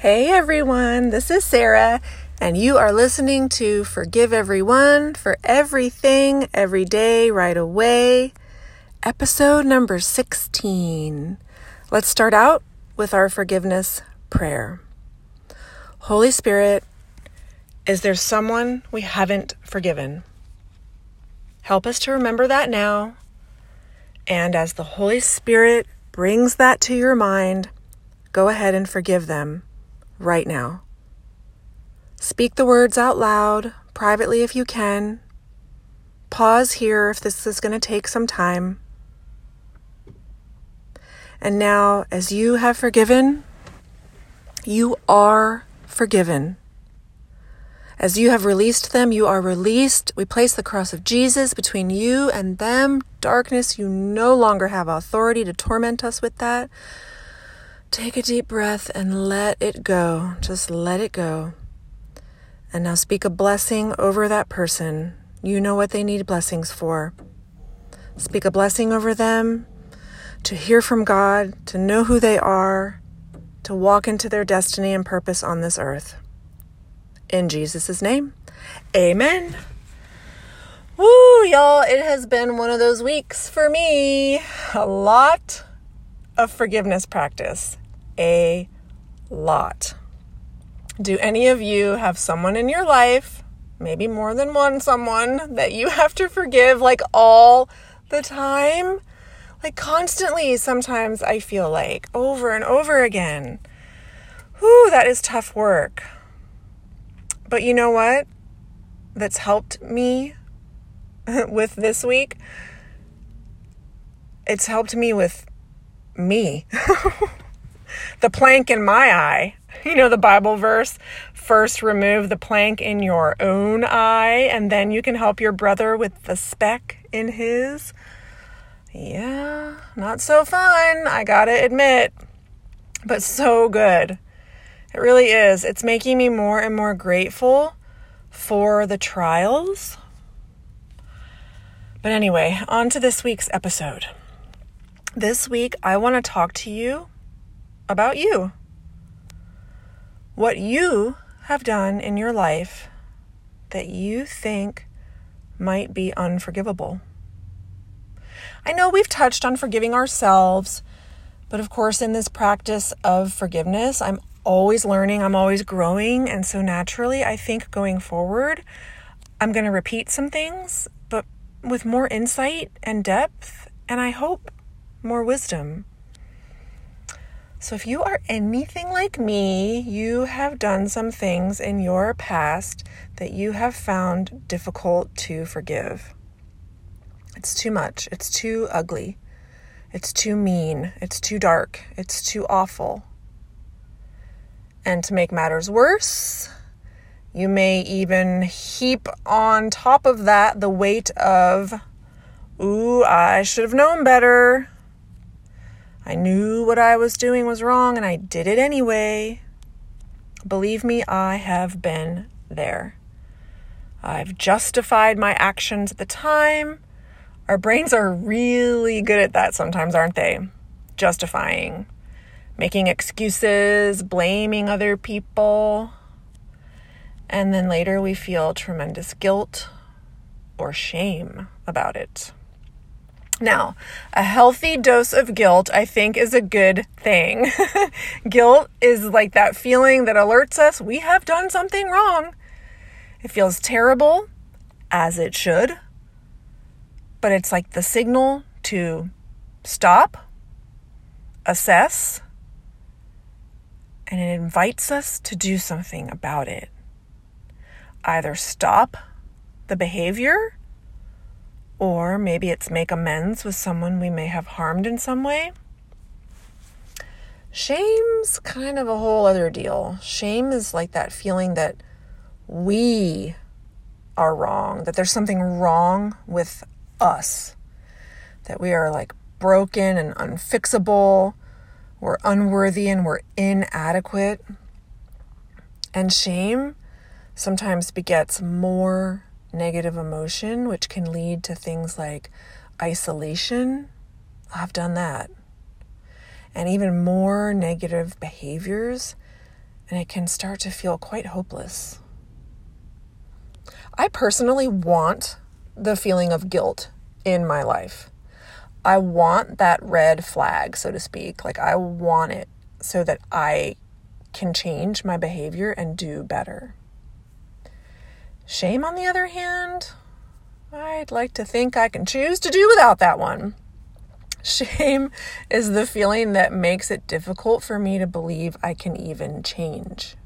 Hey everyone, this is Sarah, and you are listening to Forgive Everyone for Everything, Every Day, Right Away, episode number 16. Let's start out with our forgiveness prayer. Holy Spirit, is there someone we haven't forgiven? Help us to remember that now. And as the Holy Spirit brings that to your mind, go ahead and forgive them right now. Speak the words out loud, privately if you can. Pause here if this is going to take some time. And now, as you have forgiven, you are forgiven. As you have released them, you are released. We place the cross of Jesus between you and them. Darkness, you no longer have authority to torment us with that. Take a deep breath and let it go. Just let it go. And now speak a blessing over that person. You know what they need blessings for. Speak a blessing over them to hear from God, to know who they are, to walk into their destiny and purpose on this earth. In Jesus' name, amen. Woo, y'all, it has been one of those weeks for me. A lot of forgiveness practice. A lot. Do any of you have someone in your life, maybe more than one someone, that you have to forgive like all the time? Like constantly, sometimes I feel like over and over again. Whew, that is tough work. But you know what? That's helped me with this week. It's helped me with me. the plank in my eye. You know, the Bible verse first remove the plank in your own eye, and then you can help your brother with the speck in his. Yeah, not so fun, I gotta admit, but so good. It really is. It's making me more and more grateful for the trials. But anyway, on to this week's episode. This week, I want to talk to you about you. What you have done in your life that you think might be unforgivable. I know we've touched on forgiving ourselves, but of course, in this practice of forgiveness, I'm always learning, I'm always growing. And so naturally, I think going forward, I'm going to repeat some things, but with more insight and depth, and I hope more wisdom. So, if you are anything like me, you have done some things in your past that you have found difficult to forgive. It's too much. It's too ugly. It's too mean. It's too dark. It's too awful. And to make matters worse, you may even heap on top of that the weight of, ooh, I should have known better. I knew what I was doing was wrong and I did it anyway. Believe me, I have been there. I've justified my actions at the time. Our brains are really good at that sometimes, aren't they? Justifying, making excuses, blaming other people. And then later we feel tremendous guilt or shame about it. Now, a healthy dose of guilt, I think, is a good thing. guilt is like that feeling that alerts us we have done something wrong. It feels terrible, as it should, but it's like the signal to stop, assess, and it invites us to do something about it. Either stop the behavior or maybe it's make amends with someone we may have harmed in some way. Shame's kind of a whole other deal. Shame is like that feeling that we are wrong, that there's something wrong with us, that we are like broken and unfixable, we're unworthy and we're inadequate. And shame sometimes begets more negative emotion, which can lead to things like isolation. I've done that. And even more negative behaviors and it can start to feel quite hopeless. I personally want the feeling of guilt in my life. I want that red flag, so to speak. Like, I want it so that I can change my behavior and do better. Shame, on the other hand, I'd like to think I can choose to do without that one. Shame is the feeling that makes it difficult for me to believe I can even change.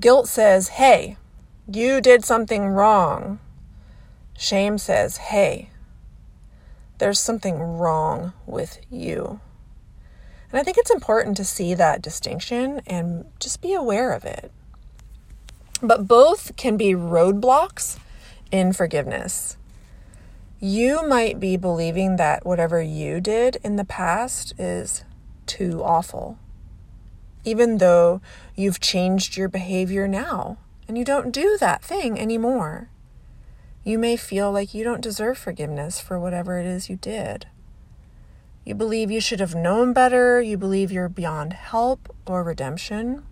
Guilt says, hey, you did something wrong. Shame says, hey, there's something wrong with you. And I think it's important to see that distinction and just be aware of it. But both can be roadblocks in forgiveness. You might be believing that whatever you did in the past is too awful, even though you've changed your behavior now and you don't do that thing anymore. You may feel like you don't deserve forgiveness for whatever it is you did. You believe you should have known better. You believe you're beyond help or redemption.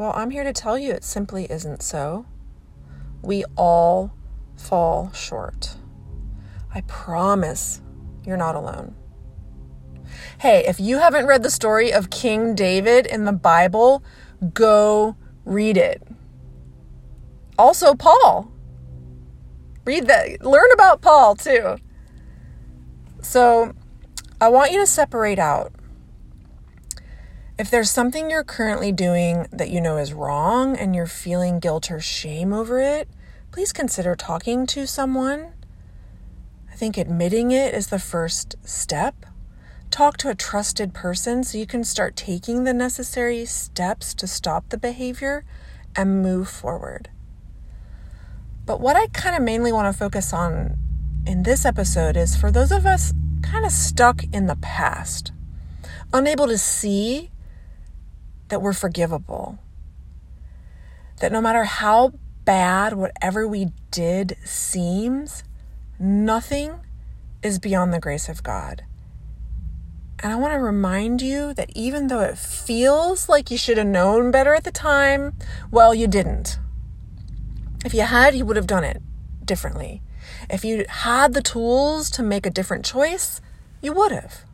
Well, I'm here to tell you it simply isn't so. We all fall short. I promise you're not alone. Hey, if you haven't read the story of King David in the Bible, go read it. Also, Paul. Read that. Learn about Paul too. So, I want you to separate out. If there's something you're currently doing that you know is wrong and you're feeling guilt or shame over it, please consider talking to someone. I think admitting it is the first step. Talk to a trusted person so you can start taking the necessary steps to stop the behavior and move forward. But what I kind of mainly want to focus on in this episode is for those of us kind of stuck in the past, unable to see that we're forgivable, that no matter how bad whatever we did seems, nothing is beyond the grace of God. And I want to remind you that even though it feels like you should have known better at the time, well, you didn't. If you had, you would have done it differently. If you had the tools to make a different choice, you would have.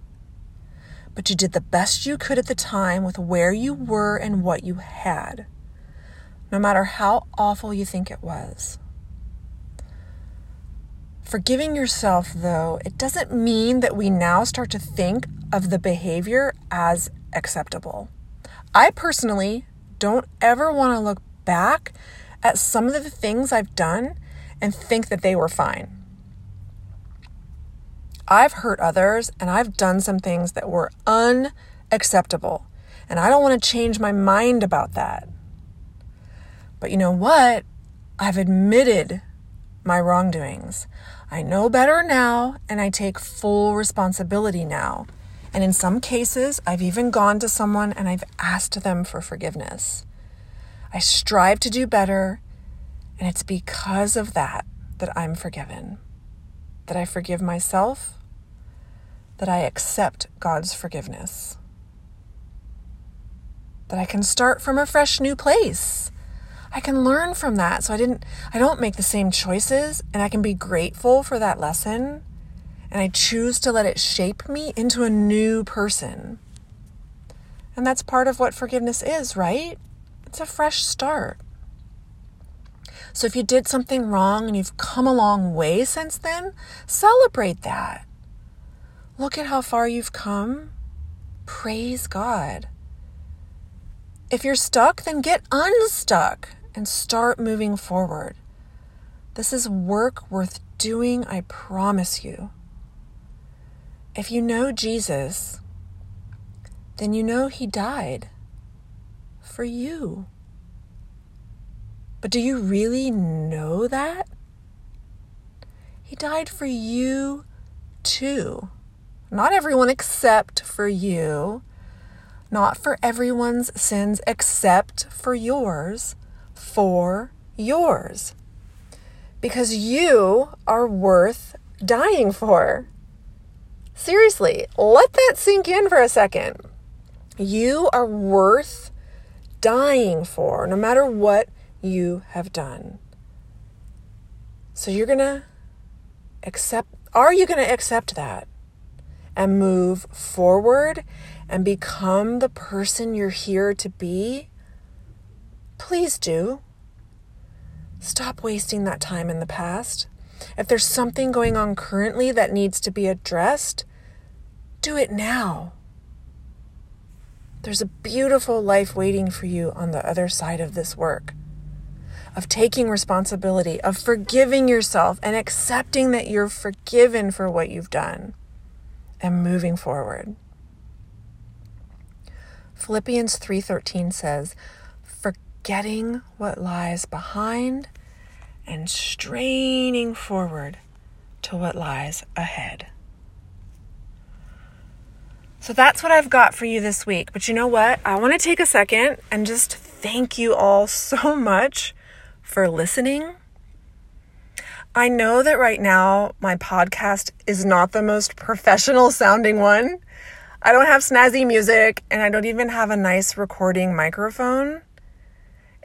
But you did the best you could at the time with where you were and what you had no matter how awful you think it was. Forgiving yourself, though, it doesn't mean that we now start to think of the behavior as acceptable. I personally don't ever want to look back at some of the things I've done and think that they were fine. I've hurt others and I've done some things that were unacceptable, and I don't want to change my mind about that. But you know what? I've admitted my wrongdoings. I know better now, and I take full responsibility now. And in some cases, I've even gone to someone and I've asked them for forgiveness. I strive to do better, and it's because of that that I'm forgiven. That I forgive myself, that I accept God's forgiveness, that I can start from a fresh new place I can learn from that. So I didn't I don't make the same choices and I can be grateful for that lesson and I choose to let it shape me into a new person. And that's part of what forgiveness is, right? It's a fresh start. So if you did something wrong and you've come a long way since then, celebrate that. Look at how far you've come. Praise God. If you're stuck, then get unstuck and start moving forward. This is work worth doing, I promise you. If you know Jesus, then you know He died for you. But do you really know that? He died for you too. Not everyone except for you. Not for everyone's sins except for yours for yours. Because you are worth dying for. Seriously, let that sink in for a second. You are worth dying for, no matter what you have done. So you're going to accept, are you going to accept that and move forward and become the person you're here to be? Please do. Stop wasting that time in the past. If there's something going on currently that needs to be addressed, do it now. There's a beautiful life waiting for you on the other side of this work of taking responsibility, of forgiving yourself and accepting that you're forgiven for what you've done and moving forward. Philippians 3:13 says, "Forgetting what lies behind and straining forward to what lies ahead." So that's what I've got for you this week. But you know what? I want to take a second and just thank you all so much for listening. I know that right now my podcast is not the most professional sounding one. I don't have snazzy music and I don't even have a nice recording microphone.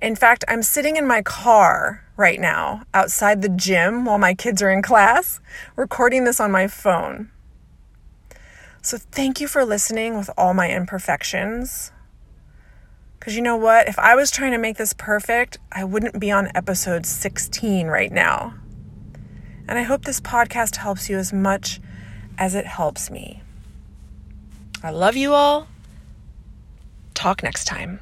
In fact, I'm sitting in my car right now outside the gym while my kids are in class, recording this on my phone. So, thank you for listening with all my imperfections. Because you know what? If I was trying to make this perfect, I wouldn't be on episode 16 right now. And I hope this podcast helps you as much as it helps me. I love you all. Talk next time.